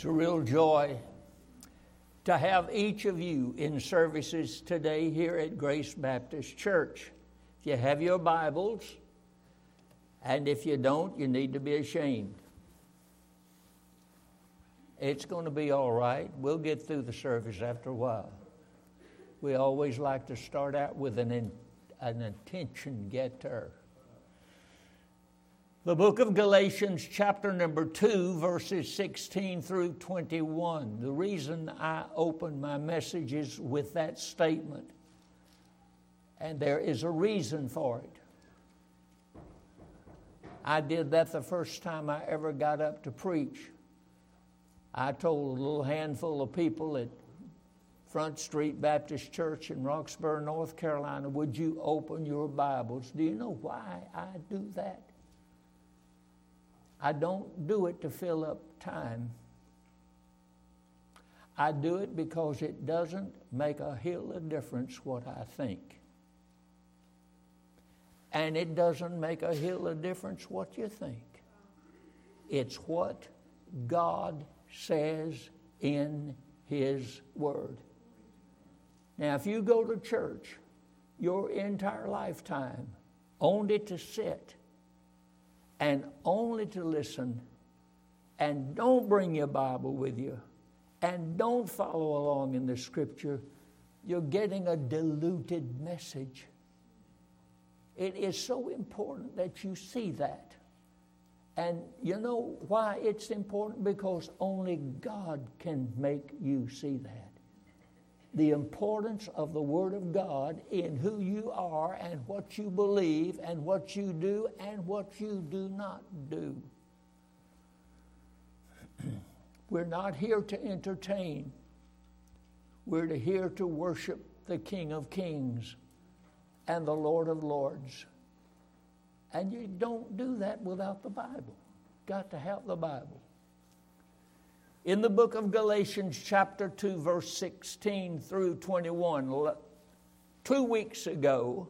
It's a real joy to have each of you in services today here at Grace Baptist Church. If you have your Bibles, and if you don't, you need to be ashamed. It's going to be all right. We'll get through the service after a while. We always like to start out with an, in, an attention getter. The book of Galatians, chapter number 2, verses 16 through 21. The reason I open my messages with that statement, and there is a reason for it. I did that the first time I ever got up to preach. I told a little handful of people at Front Street Baptist Church in Roxboro, North Carolina, would you open your Bibles? Do you know why I do that? I don't do it to fill up time. I do it because it doesn't make a hill of difference what I think. And it doesn't make a hill of difference what you think. It's what God says in His Word. Now, if you go to church your entire lifetime only to sit and only to listen and don't bring your Bible with you and don't follow along in the scripture, you're getting a diluted message. It is so important that you see that. And you know why it's important? Because only God can make you see that the importance of the Word of God in who you are and what you believe and what you do and what you do not do. We're not here to entertain. We're here to worship the King of Kings and the Lord of Lords. And you don't do that without the Bible. Got to have the Bible. In the book of Galatians, chapter 2, verse 16 through 21, two weeks ago,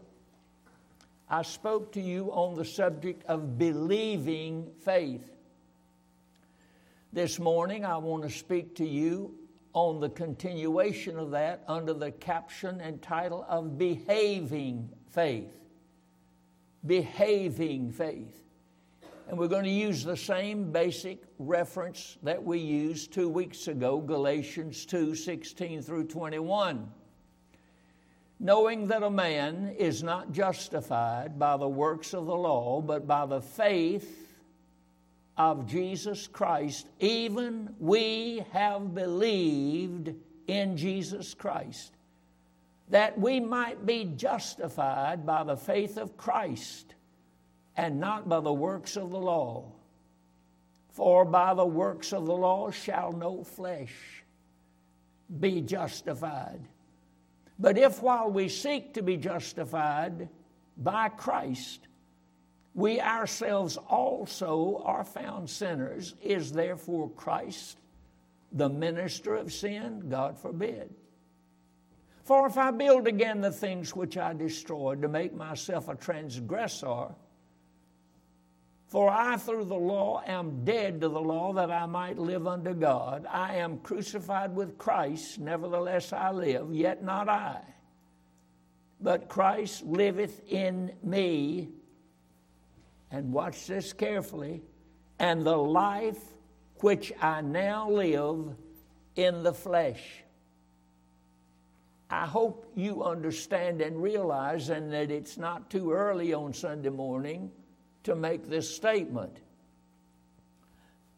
I spoke to you on the subject of believing faith. This morning, I want to speak to you on the continuation of that under the caption and title of Behaving Faith. Behaving Faith. And we're going to use the same basic reference that we used two weeks ago, Galatians 2 16 through 21. Knowing that a man is not justified by the works of the law, but by the faith of Jesus Christ, even we have believed in Jesus Christ, that we might be justified by the faith of Christ and not by the works of the law. For by the works of the law shall no flesh be justified. But if while we seek to be justified by Christ, we ourselves also are found sinners, is therefore Christ the minister of sin? God forbid. For if I build again the things which I destroyed to make myself a transgressor, for I, through the law, am dead to the law that I might live unto God. I am crucified with Christ, nevertheless I live, yet not I. But Christ liveth in me. And watch this carefully. And the life which I now live in the flesh. I hope you understand and realize, and that it's not too early on Sunday morning to make this statement.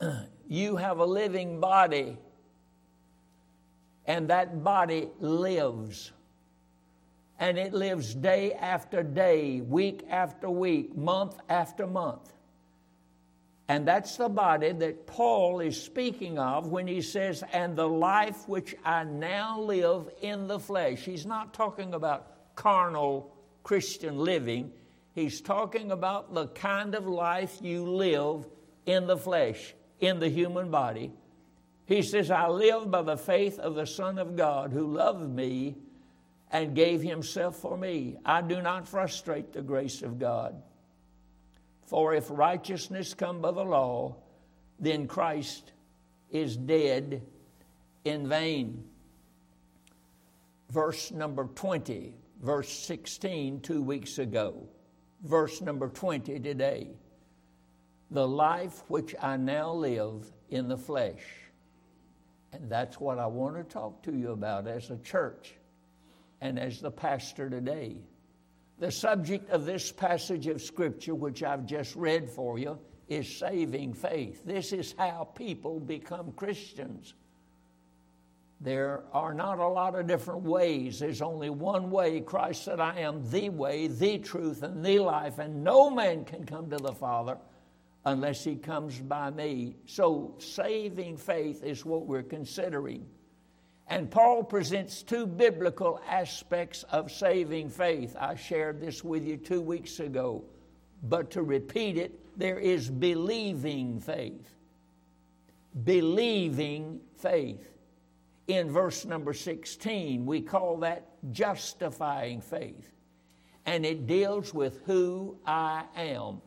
you have a living body, and that body lives. And it lives day after day, week after week, month after month. And that's the body that Paul is speaking of when he says, and the life which I now live in the flesh. He's not talking about carnal Christian living. He's talking about the kind of life you live in the flesh, in the human body. He says, I live by the faith of the Son of God who loved me and gave himself for me. I do not frustrate the grace of God. For if righteousness come by the law, then Christ is dead in vain. Verse number 20, verse 16 two weeks ago, verse number 20 today. The life which I now live in the flesh. And that's what I want to talk to you about as a church and as the pastor today. The subject of this passage of Scripture, which I've just read for you, is saving faith. This is how people become Christians. There are not a lot of different ways. There's only one way. Christ said, I am the way, the truth, and the life, and no man can come to the Father unless he comes by me. So, saving faith is what we're considering. And Paul presents two biblical aspects of saving faith. I shared this with you two weeks ago, but to repeat it, there is believing faith. Believing faith. In verse number 16, we call that justifying faith. And it deals with who I am.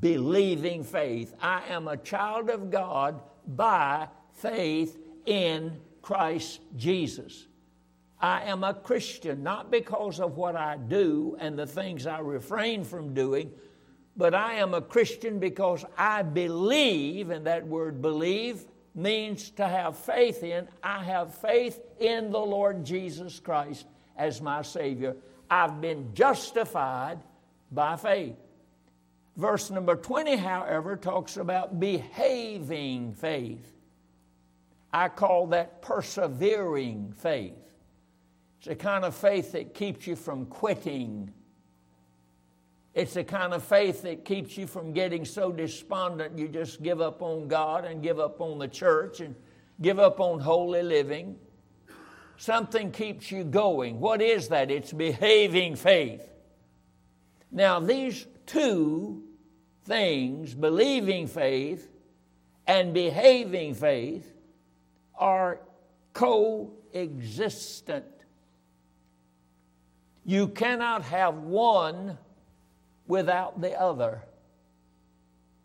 Believing faith. I am a child of God by faith in Christ Jesus. I am a Christian not because of what I do and the things I refrain from doing, but I am a Christian because I believe, and that word believe means to have faith in. I have faith in the Lord Jesus Christ as my Savior. I've been justified by faith. Verse number 20, however, talks about behaving faith. I call that persevering faith. It's a kind of faith that keeps you from quitting. It's the kind of faith that keeps you from getting so despondent you just give up on God and give up on the church and give up on holy living. Something keeps you going. What is that? It's behaving faith. Now, these two things, believing faith and behaving faith, are coexistent. You cannot have one without the other.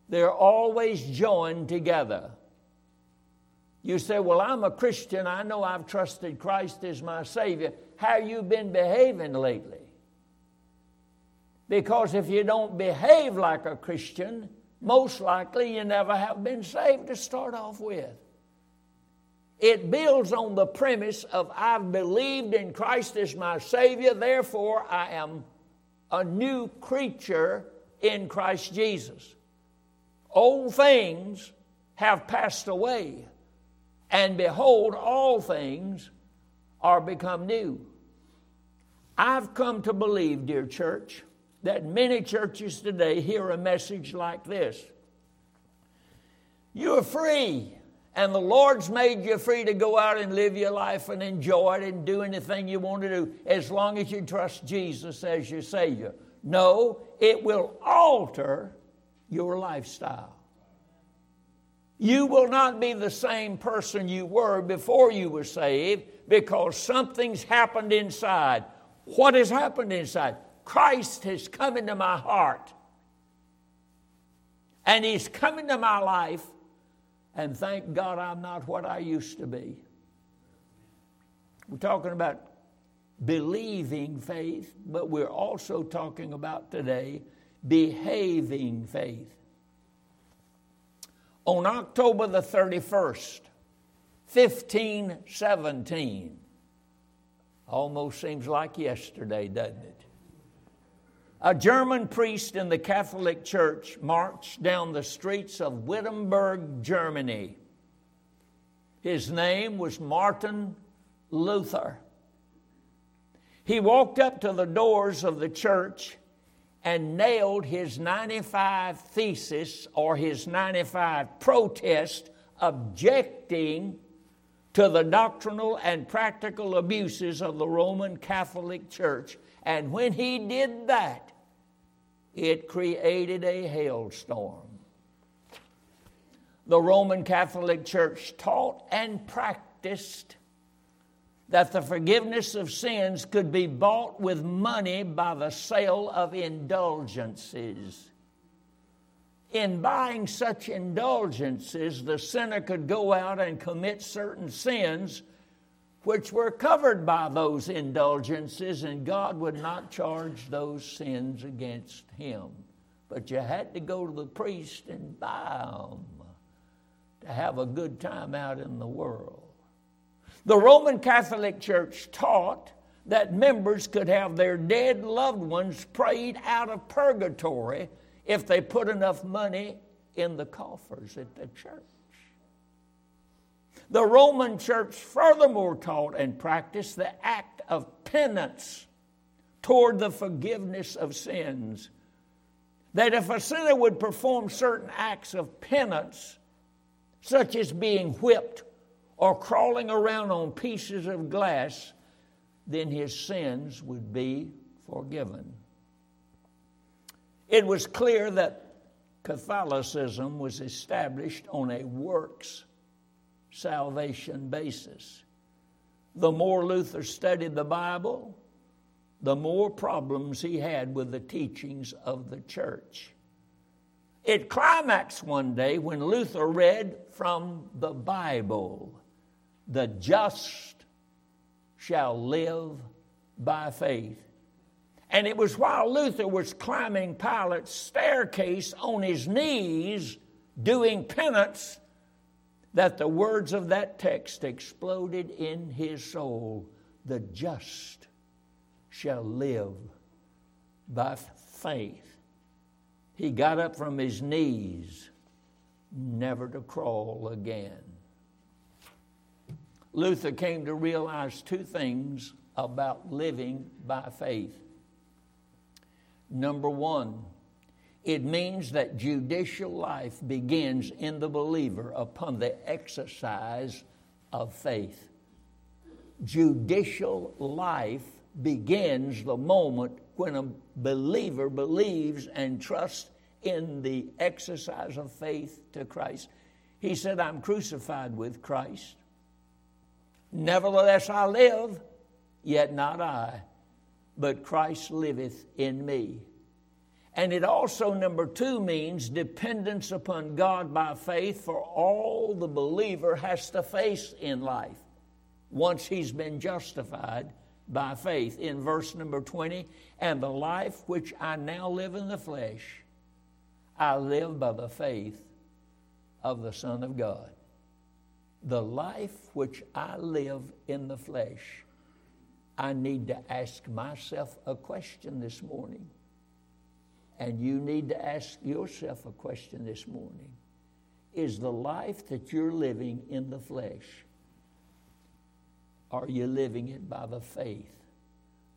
They're always joined together. You say, Well, I'm a Christian. I know I've trusted Christ as my Savior. How you been behaving lately? Because if you don't behave like a Christian, most likely you never have been saved to start off with. It builds on the premise of I've believed in Christ as my Savior, therefore I am a new creature in Christ Jesus. Old things have passed away, and behold, all things are become new. I've come to believe, dear church, that many churches today hear a message like this You're free. And the Lord's made you free to go out and live your life and enjoy it and do anything you want to do as long as you trust Jesus as your Savior. No, it will alter your lifestyle. You will not be the same person you were before you were saved because something's happened inside. What has happened inside? Christ has come into my heart. And He's come into my life and thank God I'm not what I used to be. We're talking about believing faith, but we're also talking about today behaving faith. On October the 31st, 1517, almost seems like yesterday, doesn't it? A German priest in the Catholic Church marched down the streets of Wittenberg, Germany. His name was Martin Luther. He walked up to the doors of the church and nailed his 95 thesis or his 95 protest objecting to the doctrinal and practical abuses of the Roman Catholic Church. And when he did that, it created a hailstorm. The Roman Catholic Church taught and practiced that the forgiveness of sins could be bought with money by the sale of indulgences. in buying such indulgences, the sinner could go out and commit certain sins which were covered by those indulgences, and God would not charge those sins against him. But you had to go to the priest and buy them to have a good time out in the world. The Roman Catholic Church taught that members could have their dead loved ones prayed out of purgatory if they put enough money in the coffers at the church. The Roman church furthermore taught and practiced the act of penance toward the forgiveness of sins. That if a sinner would perform certain acts of penance, such as being whipped or crawling around on pieces of glass, then his sins would be forgiven. It was clear that Catholicism was established on a works salvation basis. The more Luther studied the Bible, the more problems he had with the teachings of the church. It climaxed one day when Luther read from the Bible the just shall live by faith. And it was while Luther was climbing Pilate's staircase on his knees doing penance that the words of that text exploded in his soul. The just shall live by faith. He got up from his knees, never to crawl again. Luther came to realize two things about living by faith. Number one, it means that judicial life begins in the believer upon the exercise of faith. Judicial life begins the moment when a believer believes and trusts in the exercise of faith to Christ. He said, I'm crucified with Christ. Nevertheless, I live, yet not I, but Christ liveth in me. And it also, number two, means dependence upon God by faith for all the believer has to face in life once he's been justified by faith. In verse number 20, and the life which I now live in the flesh, I live by the faith of the Son of God. The life which I live in the flesh, I need to ask myself a question this morning and you need to ask yourself a question this morning Is the life that you're living in the flesh, are you living it by the faith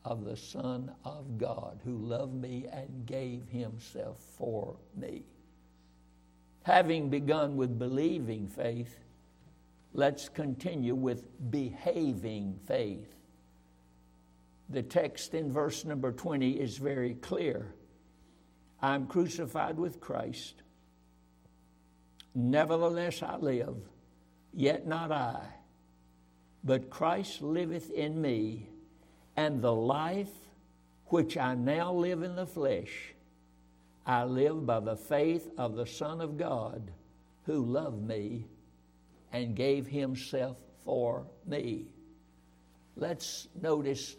of the Son of God who loved me and gave himself for me? Having begun with believing faith, let's continue with behaving faith. The text in verse number 20 is very clear. I'm crucified with Christ. Nevertheless, I live, yet not I, but Christ liveth in me, and the life which I now live in the flesh, I live by the faith of the Son of God who loved me and gave himself for me. Let's notice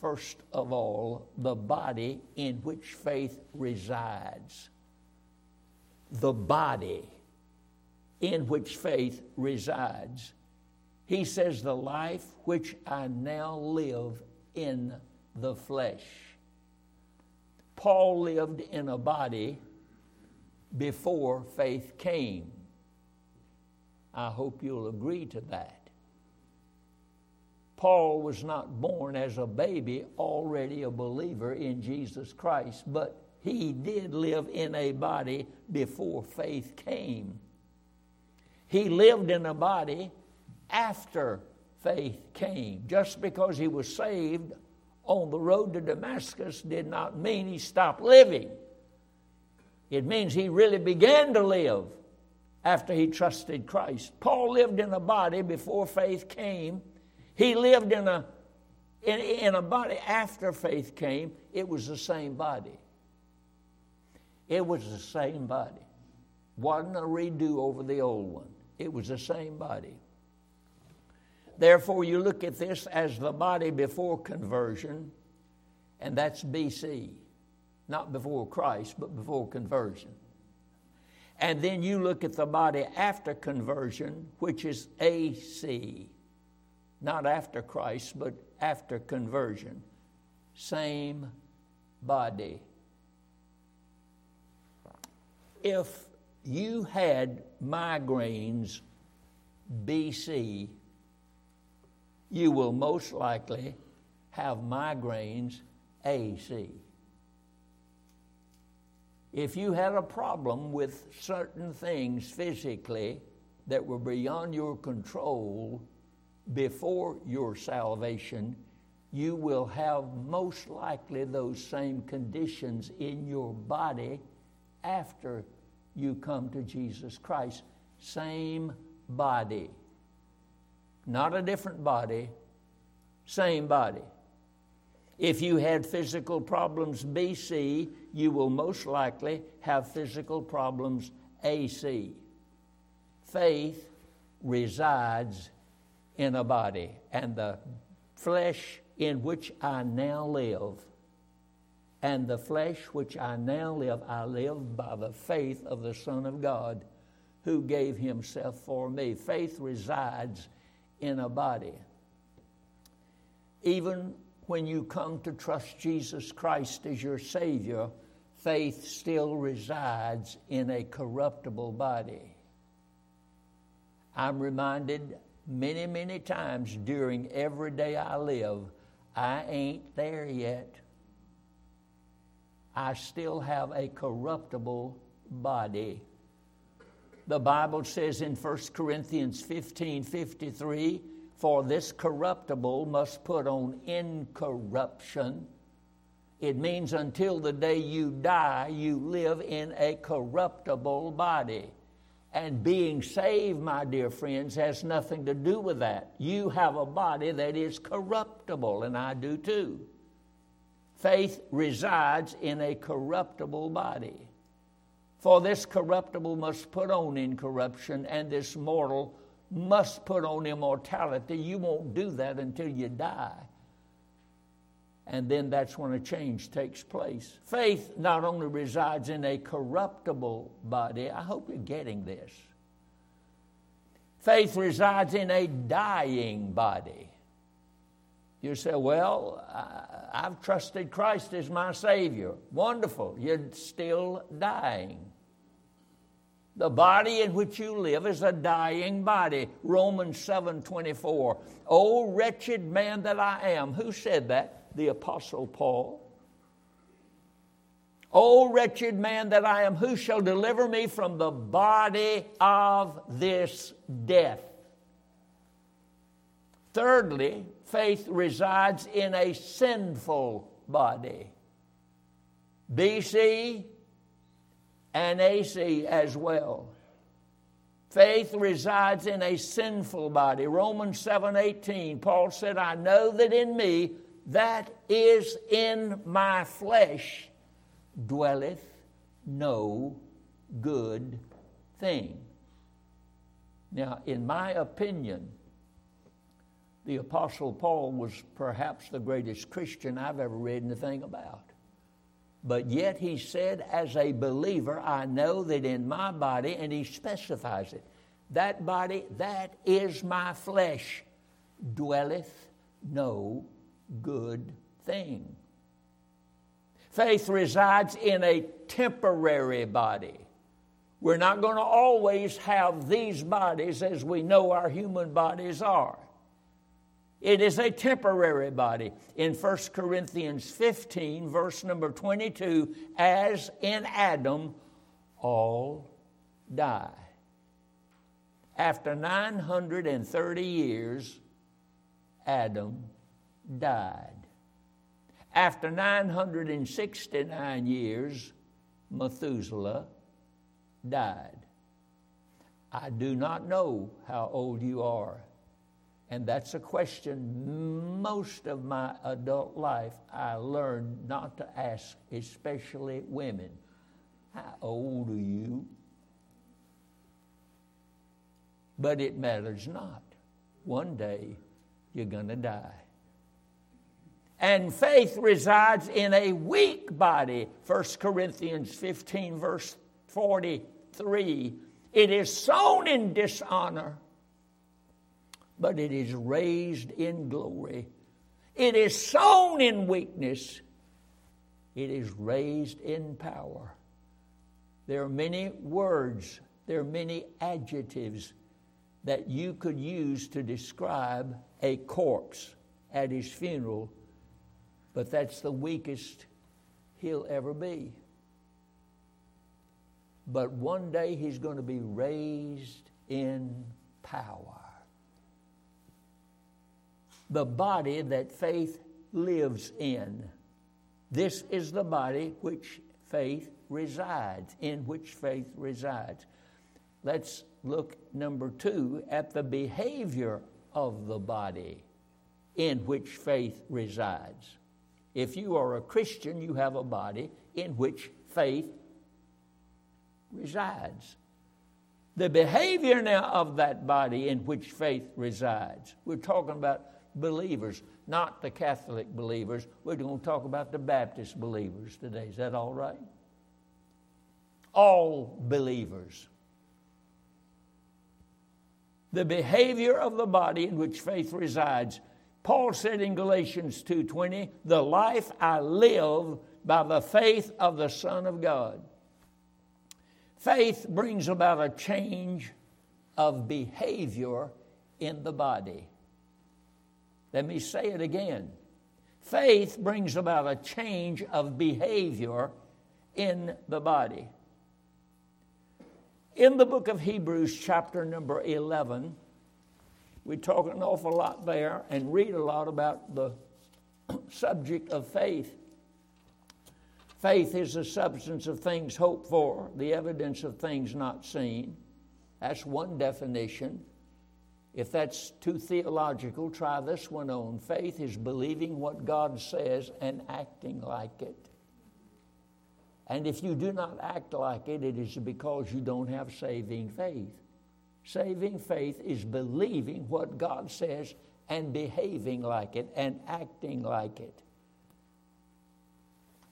first of all, the body in which faith resides. The body in which faith resides. He says, The life which I now live in the flesh. Paul lived in a body before faith came. I hope you'll agree to that. Paul was not born as a baby, already a believer in Jesus Christ, but he did live in a body before faith came. He lived in a body after faith came. Just because he was saved on the road to Damascus did not mean he stopped living. It means he really began to live after he trusted Christ. Paul lived in a body before faith came he lived in a, in, in a body after faith came. It was the same body. It was the same body. Wasn't a redo over the old one, it was the same body. Therefore, you look at this as the body before conversion, and that's BC, not before Christ, but before conversion. And then you look at the body after conversion, which is AC, not after Christ, but after conversion. Same body. If you had migraines BC, you will most likely have migraines AC. If you had a problem with certain things physically that were beyond your control before your salvation, you will have most likely those same conditions in your body after you come to Jesus Christ. Same body. Not a different body, same body. If you had physical problems BC, you will most likely have physical problems AC. Faith resides in a body, and the flesh in which I now live, and the flesh which I now live, I live by the faith of the Son of God who gave himself for me. Faith resides in a body. Even when you come to trust Jesus Christ as your Savior, faith still resides in a corruptible body. I'm reminded many, many times during every day I live, I ain't there yet. I still have a corruptible body. The Bible says in 1 Corinthians 15 53, for this corruptible must put on incorruption. It means until the day you die, you live in a corruptible body. And being saved, my dear friends, has nothing to do with that. You have a body that is corruptible, and I do too. Faith resides in a corruptible body. For this corruptible must put on incorruption, and this mortal must put on immortality. You won't do that until you die. And then that's when a change takes place. Faith not only resides in a corruptible body, I hope you're getting this. Faith resides in a dying body. You say, Well, I've trusted Christ as my Savior. Wonderful. You're still dying. The body in which you live is a dying body. Romans 7 24. Oh, wretched man that I am. Who said that? The Apostle Paul. O wretched man that I am, who shall deliver me from the body of this death? Thirdly, faith resides in a sinful body. BC and AC as well. Faith resides in a sinful body. Romans 7:18 Paul said, "I know that in me that is in my flesh dwelleth no good thing." Now, in my opinion, the apostle Paul was perhaps the greatest Christian I've ever read anything about. But yet he said, as a believer, I know that in my body, and he specifies it, that body, that is my flesh, dwelleth no good thing. Faith resides in a temporary body. We're not going to always have these bodies as we know our human bodies are. It is a temporary body. In 1 Corinthians 15, verse number 22, as in Adam, all die. After 930 years, Adam died. After 969 years, Methuselah died. I do not know how old you are. And that's a question most of my adult life I learned not to ask, especially women. How old are you? but it matters not. One day you're going to die. And faith resides in a weak body. 1 Corinthians 15, verse 43. It is sown in dishonor, but it is raised in glory. It is sown in weakness, it is raised in power. There are many words, there are many adjectives that you could use to describe a corpse at his funeral, but that's the weakest he'll ever be. But one day he's going to be raised in power. The body that faith lives in. This is the body which faith resides, in which faith resides. Let's look, number two, at the behavior of the body in which faith resides. If you are a Christian, you have a body in which faith resides. The behavior now of that body in which faith resides. We're talking about believers, not the Catholic believers. We're going to talk about the Baptist believers today. Is that all right? All believers the behavior of the body in which faith resides. Paul said in Galatians 2:20, "The life I live by the faith of the Son of God." Faith brings about a change of behavior in the body. Let me say it again. Faith brings about a change of behavior in the body. In the book of Hebrews, chapter number 11, we talk an awful lot there and read a lot about the subject of faith. Faith is the substance of things hoped for, the evidence of things not seen. That's one definition. If that's too theological, try this one on. Faith is believing what God says and acting like it. And if you do not act like it, it is because you don't have saving faith. Saving faith is believing what God says and behaving like it and acting like it.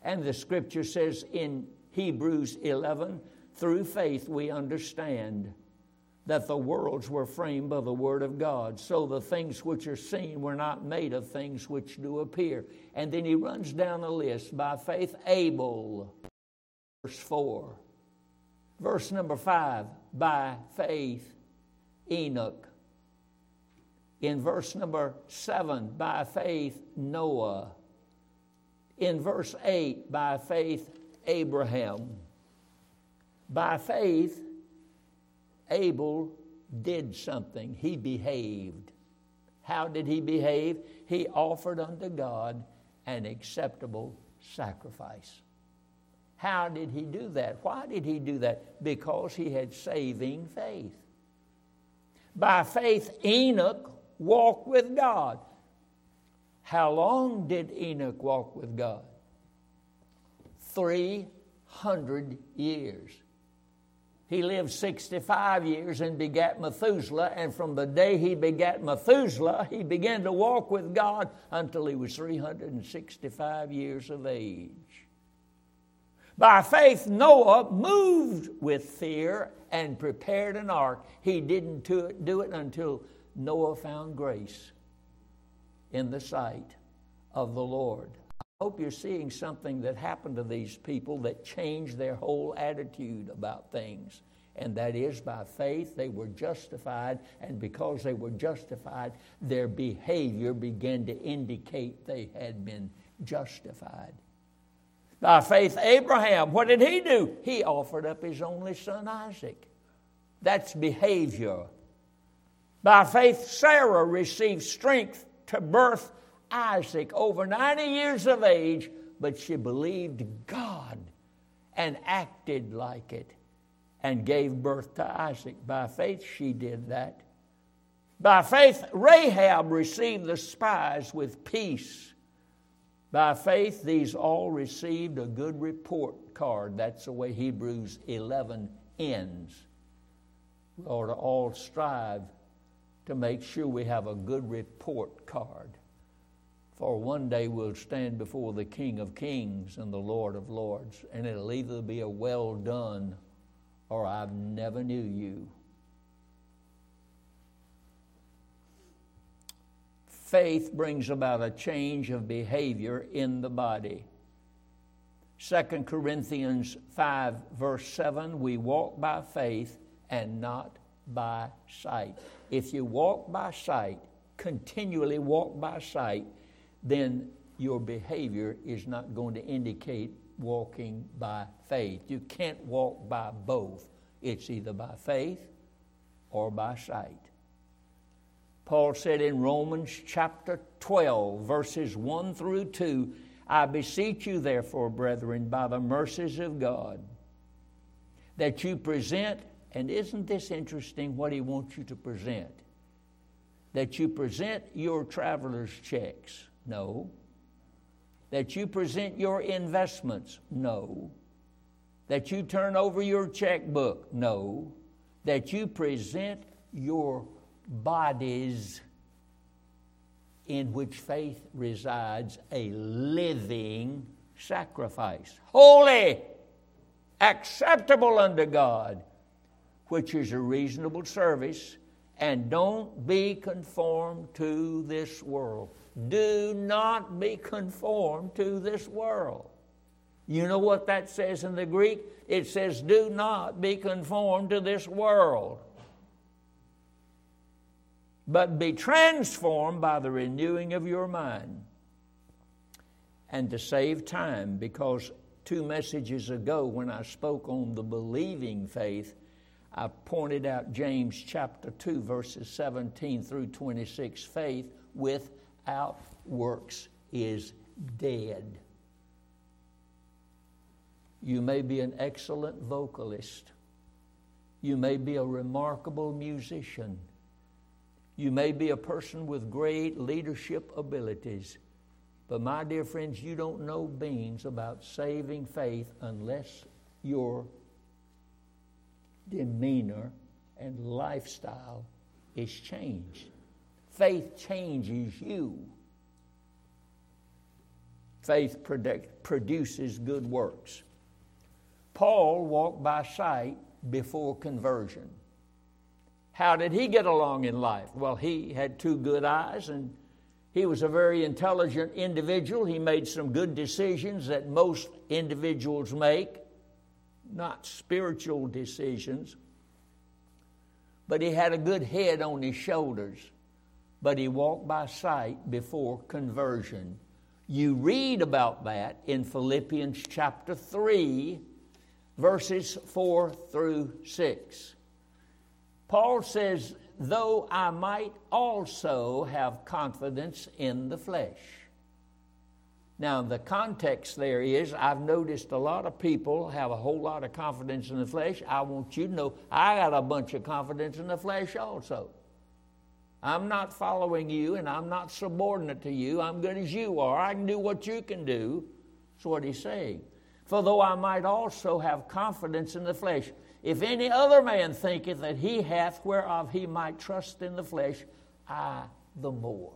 And the scripture says in Hebrews 11 through faith we understand that the worlds were framed by the Word of God. So the things which are seen were not made of things which do appear. And then he runs down a list by faith, Abel verse 4. Verse number 5, by faith, Enoch. In verse number 7, by faith, Noah. In verse 8, by faith, Abraham. By faith, Abel did something. He behaved. How did he behave? He offered unto God an acceptable sacrifice. How did he do that? Why did he do that? Because he had saving faith. By faith, Enoch walked with God. How long did Enoch walk with God? 300 years. He lived 65 years and begat Methuselah, and from the day he begat Methuselah, he began to walk with God until he was 365 years of age. By faith, Noah moved with fear and prepared an ark. He didn't do it until Noah found grace in the sight of the Lord. I hope you're seeing something that happened to these people that changed their whole attitude about things. And that is by faith they were justified, and because they were justified, their behavior began to indicate they had been justified. By faith, Abraham, what did he do? He offered up his only son, Isaac. That's behavior. By faith, Sarah received strength to birth Isaac, over 90 years of age, but she believed God and acted like it and gave birth to Isaac. By faith, she did that. By faith, Rahab received the spies with peace by faith, these all received a good report card. That's the way Hebrews 11 ends. We ought to all strive to make sure we have a good report card. For one day we'll stand before the King of Kings and the Lord of Lords, and it'll either be a well done or I've never knew you. Faith brings about a change of behavior in the body. 2 Corinthians 5, verse 7 we walk by faith and not by sight. If you walk by sight, continually walk by sight, then your behavior is not going to indicate walking by faith. You can't walk by both. It's either by faith or by sight. Paul said in Romans chapter 12, verses 1 through 2 I beseech you, therefore, brethren, by the mercies of God, that you present, and isn't this interesting what he wants you to present? That you present your traveler's checks. No. That you present your investments. No. That you turn over your checkbook. No. That you present your bodies in which faith resides a living sacrifice, holy, acceptable unto God, which is a reasonable service. And don't be conformed to this world. Do not be conformed to this world. You know what that says in the Greek? It says, Do not be conformed to this world but be transformed by the renewing of your mind. And to save time, because two messages ago, when I spoke on the believing faith, I pointed out James chapter 2, verses 17 through 26. Faith without works is dead. You may be an excellent vocalist. You may be a remarkable musician. You may be a person with great leadership abilities, but my dear friends, you don't know beans about saving faith unless your demeanor and lifestyle is changed. Faith changes you. Faith produces good works. Paul walked by sight before conversion. How did he get along in life? Well, he had two good eyes and he was a very intelligent individual. He made some good decisions that most individuals make, not spiritual decisions. But he had a good head on his shoulders. But he walked by sight before conversion. You read about that in Philippians chapter 3, verses 4 through 6. Paul says, though I might also have confidence in the flesh. Now, the context there is I've noticed a lot of people have a whole lot of confidence in the flesh. I want you to know I got a bunch of confidence in the flesh also. I'm not following you and I'm not subordinate to you. I'm good as you are. I can do what you can do. That's what he's saying. For though I might also have confidence in the flesh, if any other man thinketh that he hath whereof he might trust in the flesh, I the more.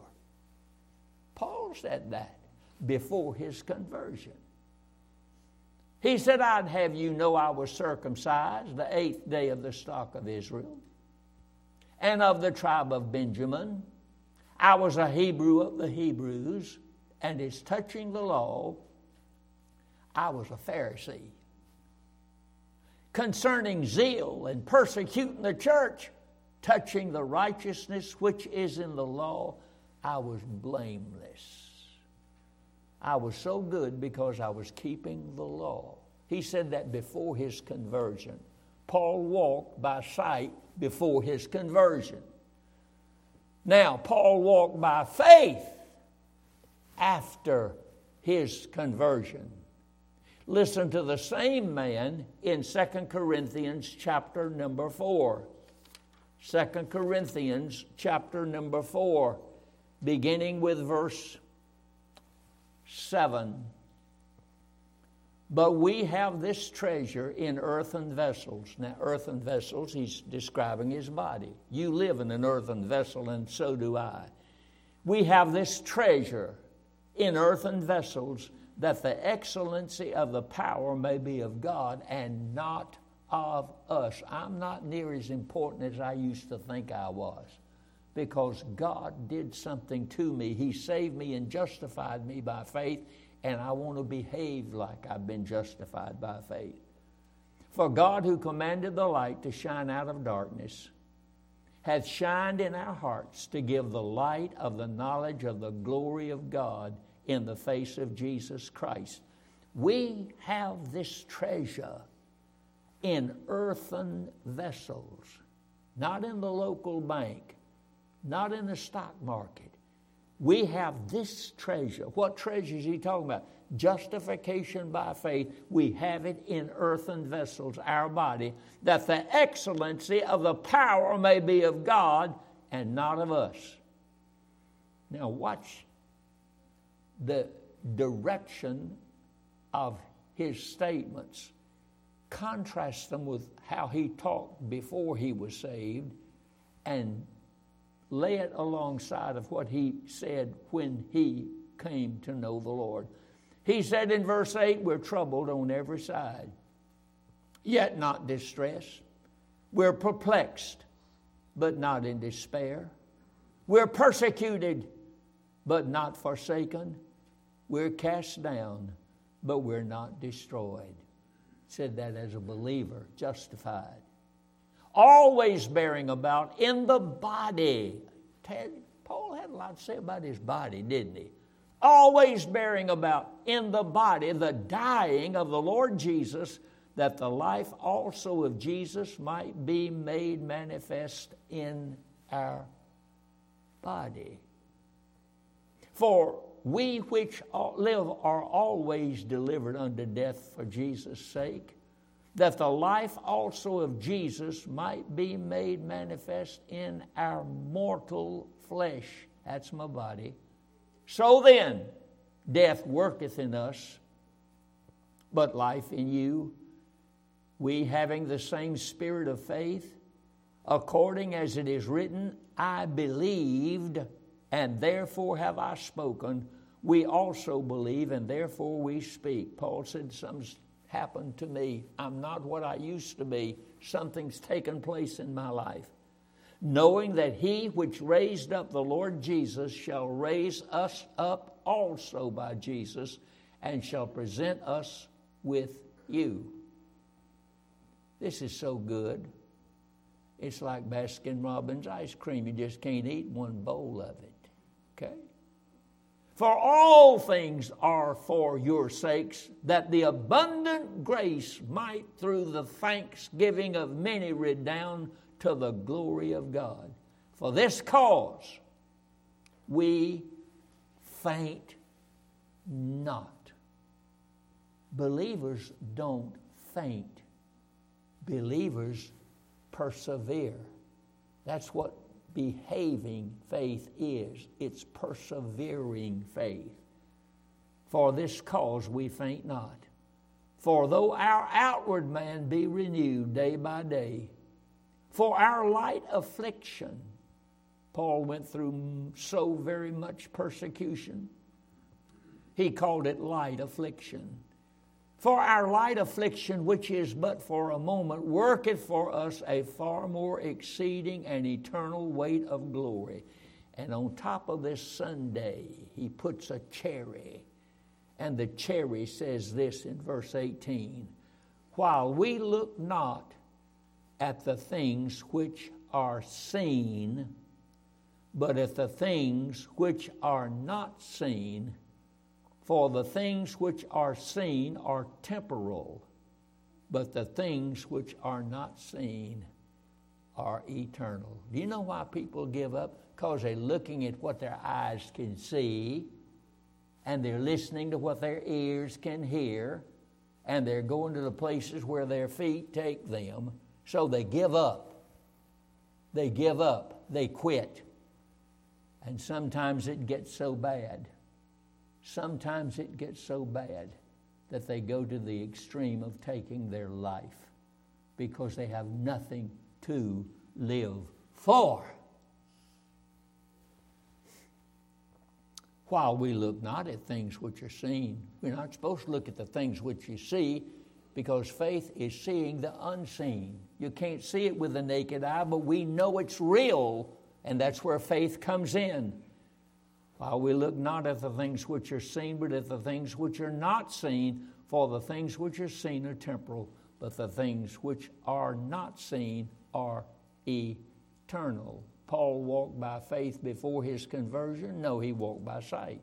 Paul said that before his conversion. He said, I'd have you know I was circumcised the eighth day of the stock of Israel and of the tribe of Benjamin. I was a Hebrew of the Hebrews, and as touching the law, I was a Pharisee concerning zeal and persecuting the church, touching the righteousness which is in the law, I was blameless. I was so good because I was keeping the law. He said that before his conversion. Paul walked by sight before his conversion. Now, Paul walked by faith after his conversion. Listen to the same man in 2 Corinthians chapter number 4. 2 Corinthians chapter number 4, beginning with verse 7. But we have this treasure in earthen vessels. Now, earthen vessels, he's describing his body. You live in an earthen vessel, and so do I. We have this treasure in earthen vessels that the excellency of the power may be of God and not of us. I'm not near as important as I used to think I was because God did something to me. He saved me and justified me by faith, and I want to behave like I've been justified by faith. For God, who commanded the light to shine out of darkness, hath shined in our hearts to give the light of the knowledge of the glory of God in the face of Jesus Christ. We have this treasure in earthen vessels, not in the local bank, not in the stock market. We have this treasure. What treasure is he talking about? Justification by faith. We have it in earthen vessels, our body, that the excellency of the power may be of God and not of us. Now, watch the direction of his statements. Contrast them with how he talked before he was saved and lay it alongside of what he said when he came to know the Lord. He said in verse 8, We're troubled on every side, yet not distressed. We're perplexed, but not in despair. We're persecuted, but not forsaken. We're cast down, but we're not destroyed. Said that as a believer, justified always bearing about in the body. Paul had a lot to say about his body, didn't he? Always bearing about in the body the dying of the Lord Jesus, that the life also of Jesus might be made manifest in our body. For we which live are always delivered unto death for Jesus' sake that the life also of Jesus might be made manifest in our mortal flesh. That's my body. So then, death worketh in us, but life in you. We, having the same spirit of faith, according as it is written, I believed, and therefore have I spoken. We also believe, and therefore we speak. Paul said Something's happened to me. I'm not what I used to be. Something's taken place in my life. Knowing that he which raised up the Lord Jesus shall raise us up also by Jesus and shall present us with you. This is so good. It's like Baskin Robbins ice cream. You just can't eat one bowl of it. For all things are for your sakes, that the abundant grace might through the thanksgiving of many redound to the glory of God. For this cause we faint not. Believers don't faint, believers persevere. That's what behaving faith is it's persevering faith. For this cause we faint not. For though our outward man be renewed day by day, for our light affliction, Paul went through so very much persecution. He called it light affliction. For our light affliction, which is but for a moment, worketh for us a far more exceeding and eternal weight of glory. And on top of this sundae, he puts a cherry. And the cherry says this in verse 18 While we look not at the things which are seen, but at the things which are not seen for the things which are seen are temporal, but the things which are not seen are eternal. Do you know why people give up? Because they're looking at what their eyes can see, and they're listening to what their ears can hear, and they're going to the places where their feet take them. So they give up. They give up. They quit. And sometimes it gets so bad sometimes it gets so bad that they go to the extreme of taking their life because they have nothing to live for. While we look not at things which are seen, we're not supposed to look at the things which you see because faith is seeing the unseen. You can't see it with the naked eye, but we know it's real, and that's where faith comes in. While we look not at the things which are seen, but at the things which are not seen, for the things which are seen are temporal, but the things which are not seen are eternal. Paul walked by faith before his conversion? No, he walked by sight.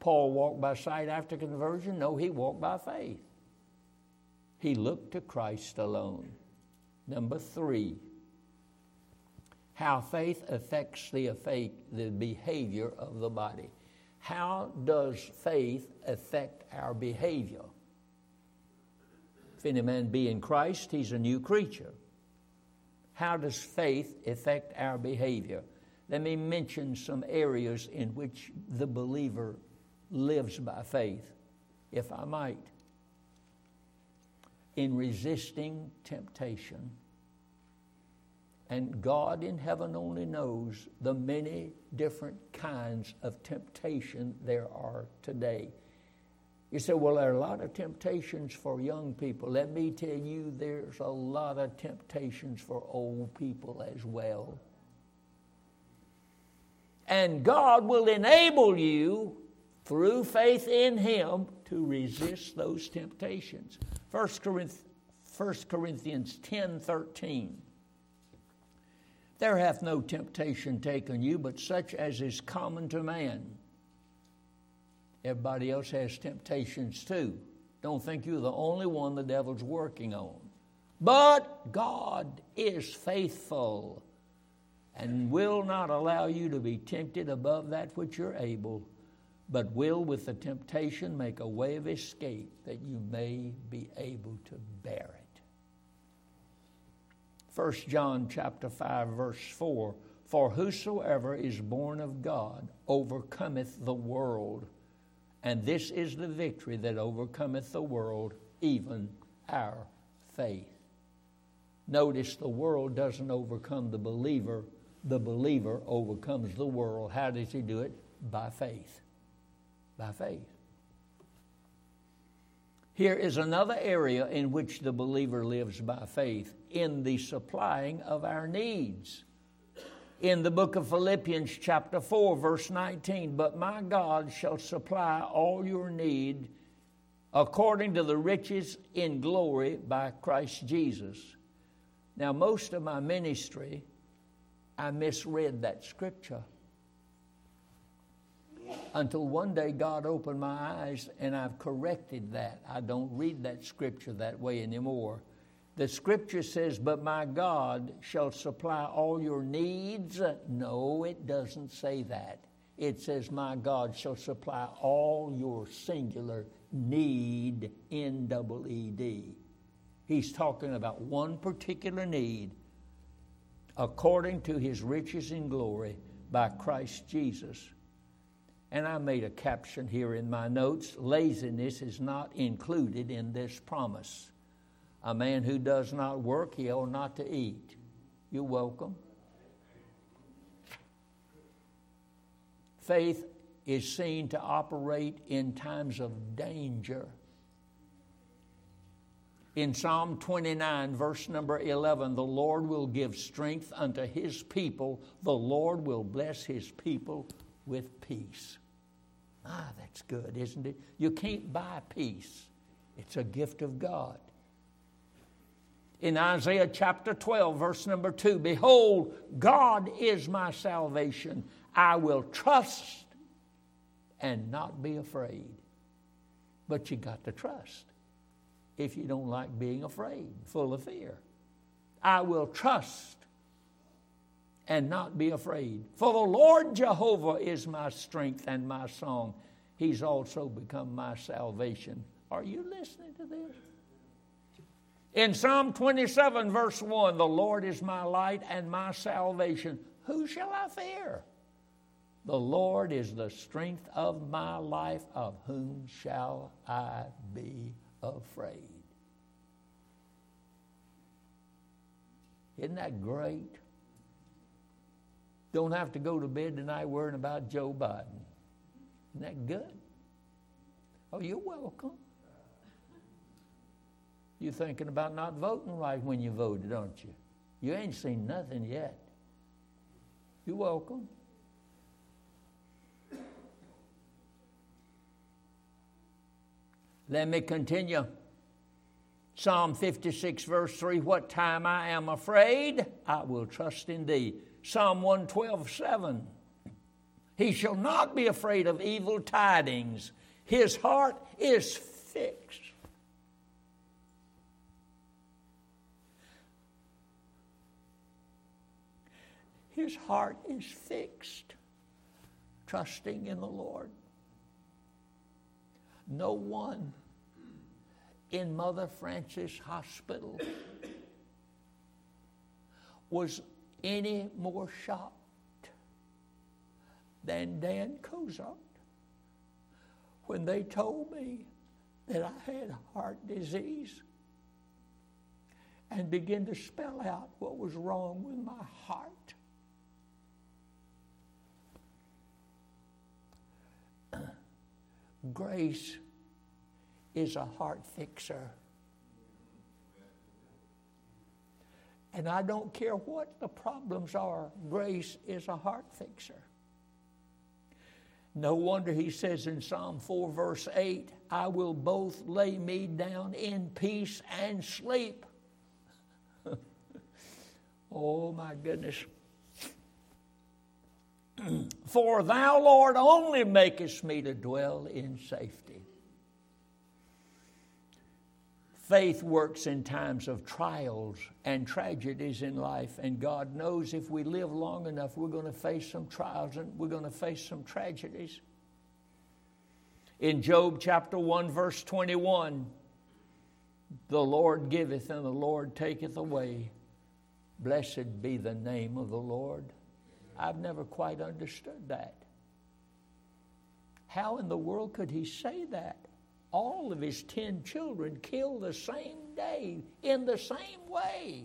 Paul walked by sight after conversion? No, he walked by faith. He looked to Christ alone. Number three, how faith affects the, effect, the behavior of the body. How does faith affect our behavior? If any man be in Christ, he's a new creature. How does faith affect our behavior? Let me mention some areas in which the believer lives by faith, if I might in resisting temptation. And God in heaven only knows the many different kinds of temptation there are today. You say, well, there are a lot of temptations for young people. Let me tell you, there's a lot of temptations for old people as well. And God will enable you through faith in Him to resist those temptations. 1 Corinthians 10 13. There hath no temptation taken you, but such as is common to man. Everybody else has temptations too. Don't think you're the only one the devil's working on. But God is faithful and will not allow you to be tempted above that which you're able but will with the temptation make a way of escape that you may be able to bear it. 1 John chapter 5 verse 4 For whosoever is born of God overcometh the world and this is the victory that overcometh the world even our faith. Notice the world doesn't overcome the believer, the believer overcomes the world. How does he do it? By faith by faith. Here is another area in which the believer lives by faith in the supplying of our needs. In the book of Philippians, chapter 4, verse 19, but my God shall supply all your need according to the riches in glory by Christ Jesus. Now, most of my ministry, I misread that scripture until one day God opened my eyes and I've corrected that. I don't read that scripture that way anymore. The scripture says, But my God shall supply all your needs. No, it doesn't say that. It says, My God shall supply all your singular need, N double E D. He's talking about one particular need according to his riches in glory by Christ Jesus. And I made a caption here in my notes laziness is not included in this promise. A man who does not work, he ought not to eat. You're welcome. Faith is seen to operate in times of danger. In Psalm 29, verse number 11, the Lord will give strength unto his people, the Lord will bless his people with peace. Ah, that's good, isn't it? You can't buy peace, it's a gift of God. In Isaiah chapter 12, verse number 2 Behold, God is my salvation. I will trust and not be afraid. But you got to trust if you don't like being afraid, full of fear. I will trust and not be afraid. For the Lord Jehovah is my strength and my song. He's also become my salvation. Are you listening to this? In Psalm 27, verse 1, the Lord is my light and my salvation. Who shall I fear? The Lord is the strength of my life, of whom shall I be afraid? Isn't that great? Don't have to go to bed tonight worrying about Joe Biden. Isn't that good? Oh, you're welcome. You're thinking about not voting right when you voted, aren't you? You ain't seen nothing yet. You're welcome. Let me continue. Psalm 56, verse 3 What time I am afraid, I will trust in thee. Psalm 112, 7 He shall not be afraid of evil tidings, his heart is fixed. His heart is fixed, trusting in the Lord. No one in Mother Francis Hospital was any more shocked than Dan Cozart when they told me that I had heart disease and began to spell out what was wrong with my heart. Grace is a heart fixer. And I don't care what the problems are, grace is a heart fixer. No wonder he says in Psalm 4, verse 8, I will both lay me down in peace and sleep. oh my goodness. For thou, Lord, only makest me to dwell in safety. Faith works in times of trials and tragedies in life, and God knows if we live long enough, we're going to face some trials and we're going to face some tragedies. In Job chapter 1, verse 21, the Lord giveth and the Lord taketh away. Blessed be the name of the Lord. I've never quite understood that. How in the world could he say that? all of his ten children killed the same day in the same way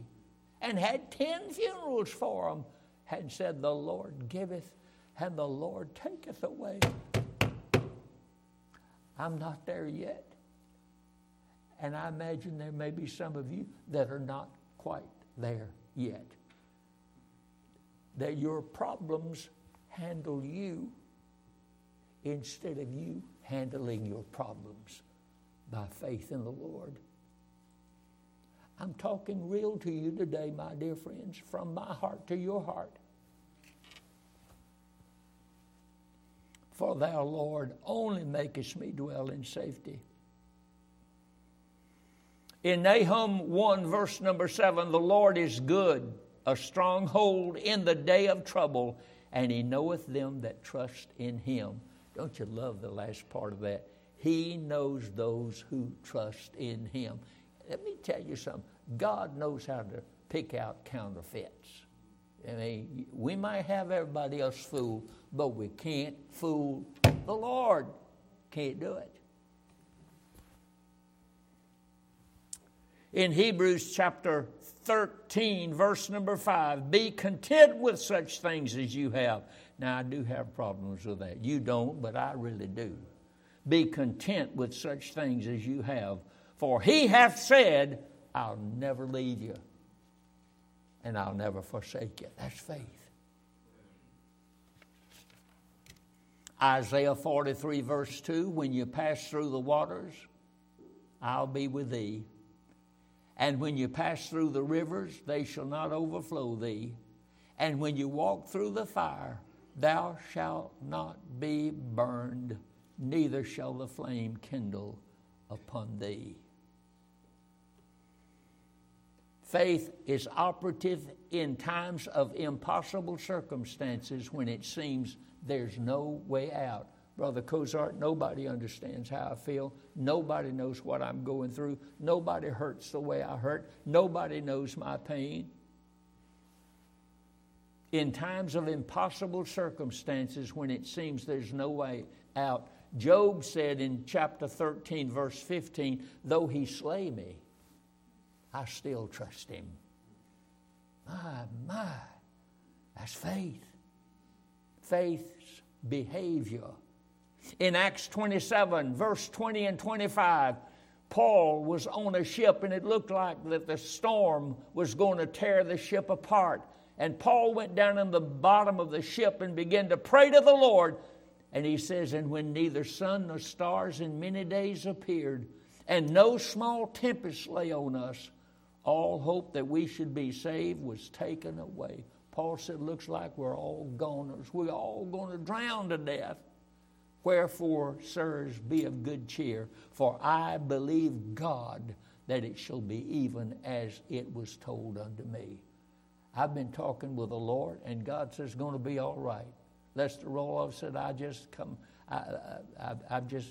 and had ten funerals for them and said, The Lord giveth and the Lord taketh away. I'm not there yet. And I imagine there may be some of you that are not quite there yet. That your problems handle you instead of you handling your problems by faith in the Lord. I'm talking real to you today, my dear friends, from my heart to your heart. For thou, Lord, only makest me dwell in safety. In Nahum 1, verse number 7, the Lord is good, a stronghold in the day of trouble, and he knoweth them that trust in him. Don't you love the last part of that? He knows those who trust in Him. Let me tell you something God knows how to pick out counterfeits. I mean, we might have everybody else fooled, but we can't fool the Lord. Can't do it. In Hebrews chapter 13, verse number 5, be content with such things as you have now, I do have problems with that. You don't, but I really do. Be content with such things as you have, for he hath said, I'll never leave you and I'll never forsake you. That's faith. Isaiah 43, verse 2 When you pass through the waters, I'll be with thee. And when you pass through the rivers, they shall not overflow thee. And when you walk through the fire, Thou shalt not be burned, neither shall the flame kindle upon thee. Faith is operative in times of impossible circumstances when it seems there's no way out. Brother Cozart, nobody understands how I feel. Nobody knows what I'm going through. Nobody hurts the way I hurt. Nobody knows my pain. In times of impossible circumstances when it seems there's no way out, Job said in chapter 13, verse 15, though he slay me, I still trust him. My, my, that's faith. Faith's behavior. In Acts 27, verse 20 and 25, Paul was on a ship and it looked like that the storm was going to tear the ship apart. And Paul went down in the bottom of the ship and began to pray to the Lord. And he says, And when neither sun nor stars in many days appeared, and no small tempest lay on us, all hope that we should be saved was taken away. Paul said, Looks like we're all goners. We're all going to drown to death. Wherefore, sirs, be of good cheer, for I believe God that it shall be even as it was told unto me. I've been talking with the Lord, and God says it's going to be all right. Lester Roloff said, I just come, I, I, have just,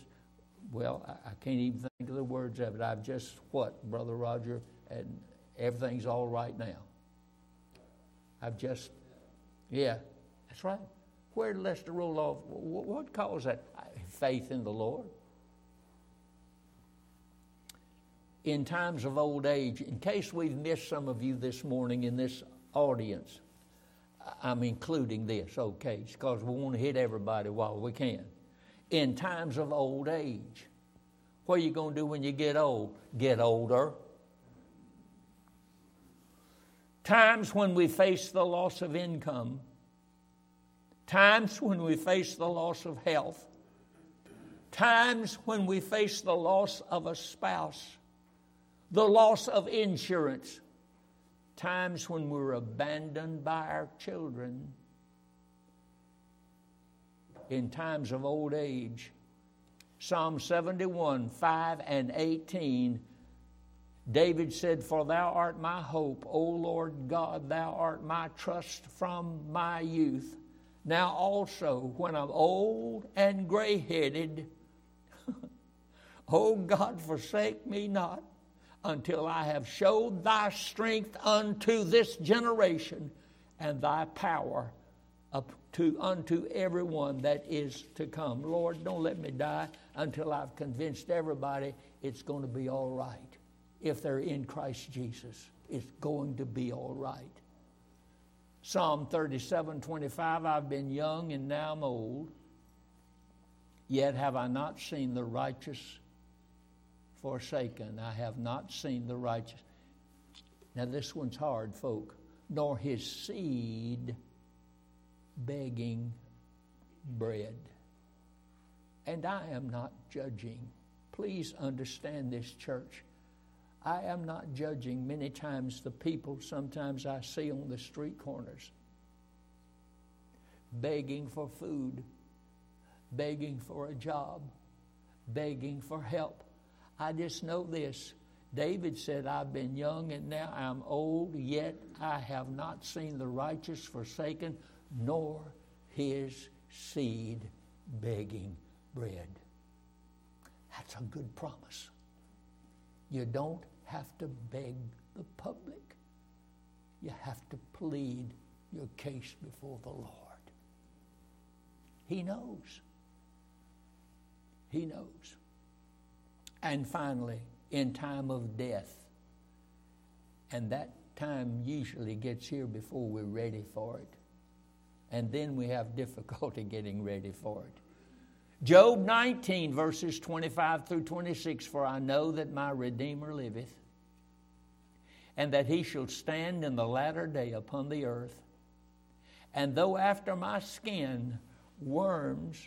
well, I, I can't even think of the words of it. I've just, what, Brother Roger? And everything's all right now. I've just, yeah, that's right. Where did Lester Roloff, what caused that? Faith in the Lord. In times of old age, in case we've missed some of you this morning in this audience, I'm including this, okay, because we want to hit everybody while we can. In times of old age, what are you going to do when you get old? Get older. Times when we face the loss of income, times when we face the loss of health, times when we face the loss of a spouse, the loss of insurance, times when we're abandoned by our children, in times of old age. Psalm 71, 5 and 18 David said, For thou art my hope, O Lord God, thou art my trust from my youth. Now also, when I'm old and gray headed, O oh, God, forsake me not until I have showed thy strength unto this generation and thy power up to unto everyone that is to come. Lord, don't let me die until I've convinced everybody it's going to be all right if they're in Christ Jesus. It's going to be all right. Psalm 37 25 I've been young and now I'm old, yet have I not seen the righteous forsaken. I have not seen the righteous. Now, this one's hard, folk. Nor his seed begging bread. And I am not judging. Please understand this, church. I am not judging many times the people sometimes I see on the street corners begging for food, begging for a job, begging for help. I just know this. David said, I've been young and now I'm old, yet I have not seen the righteous forsaken, nor his seed begging bread. That's a good promise. You don't have to beg the public. You have to plead your case before the Lord. He knows. He knows. And finally, in time of death, and that time usually gets here before we're ready for it. And then we have difficulty getting ready for it. Job 19, verses 25 through 26 For I know that my Redeemer liveth, and that he shall stand in the latter day upon the earth. And though after my skin worms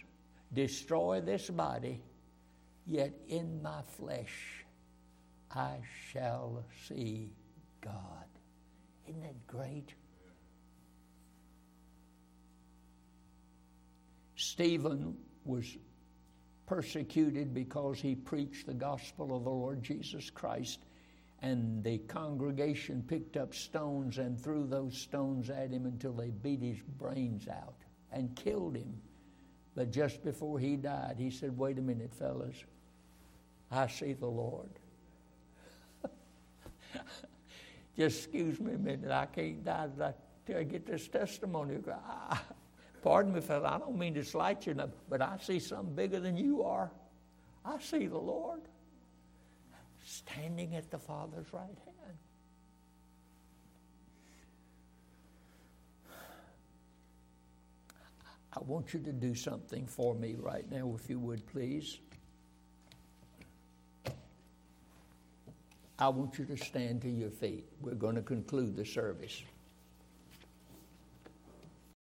destroy this body, yet in my flesh I shall see God. Isn't that great? Stephen was persecuted because he preached the gospel of the Lord Jesus Christ and the congregation picked up stones and threw those stones at him until they beat his brains out and killed him. But just before he died, he said, Wait a minute, fellas. I see the Lord. just excuse me a minute. I can't die. till I get this testimony. Pardon me, fellow, I don't mean to slight you, but I see something bigger than you are. I see the Lord standing at the Father's right hand. I want you to do something for me right now, if you would, please. I want you to stand to your feet. We're going to conclude the service.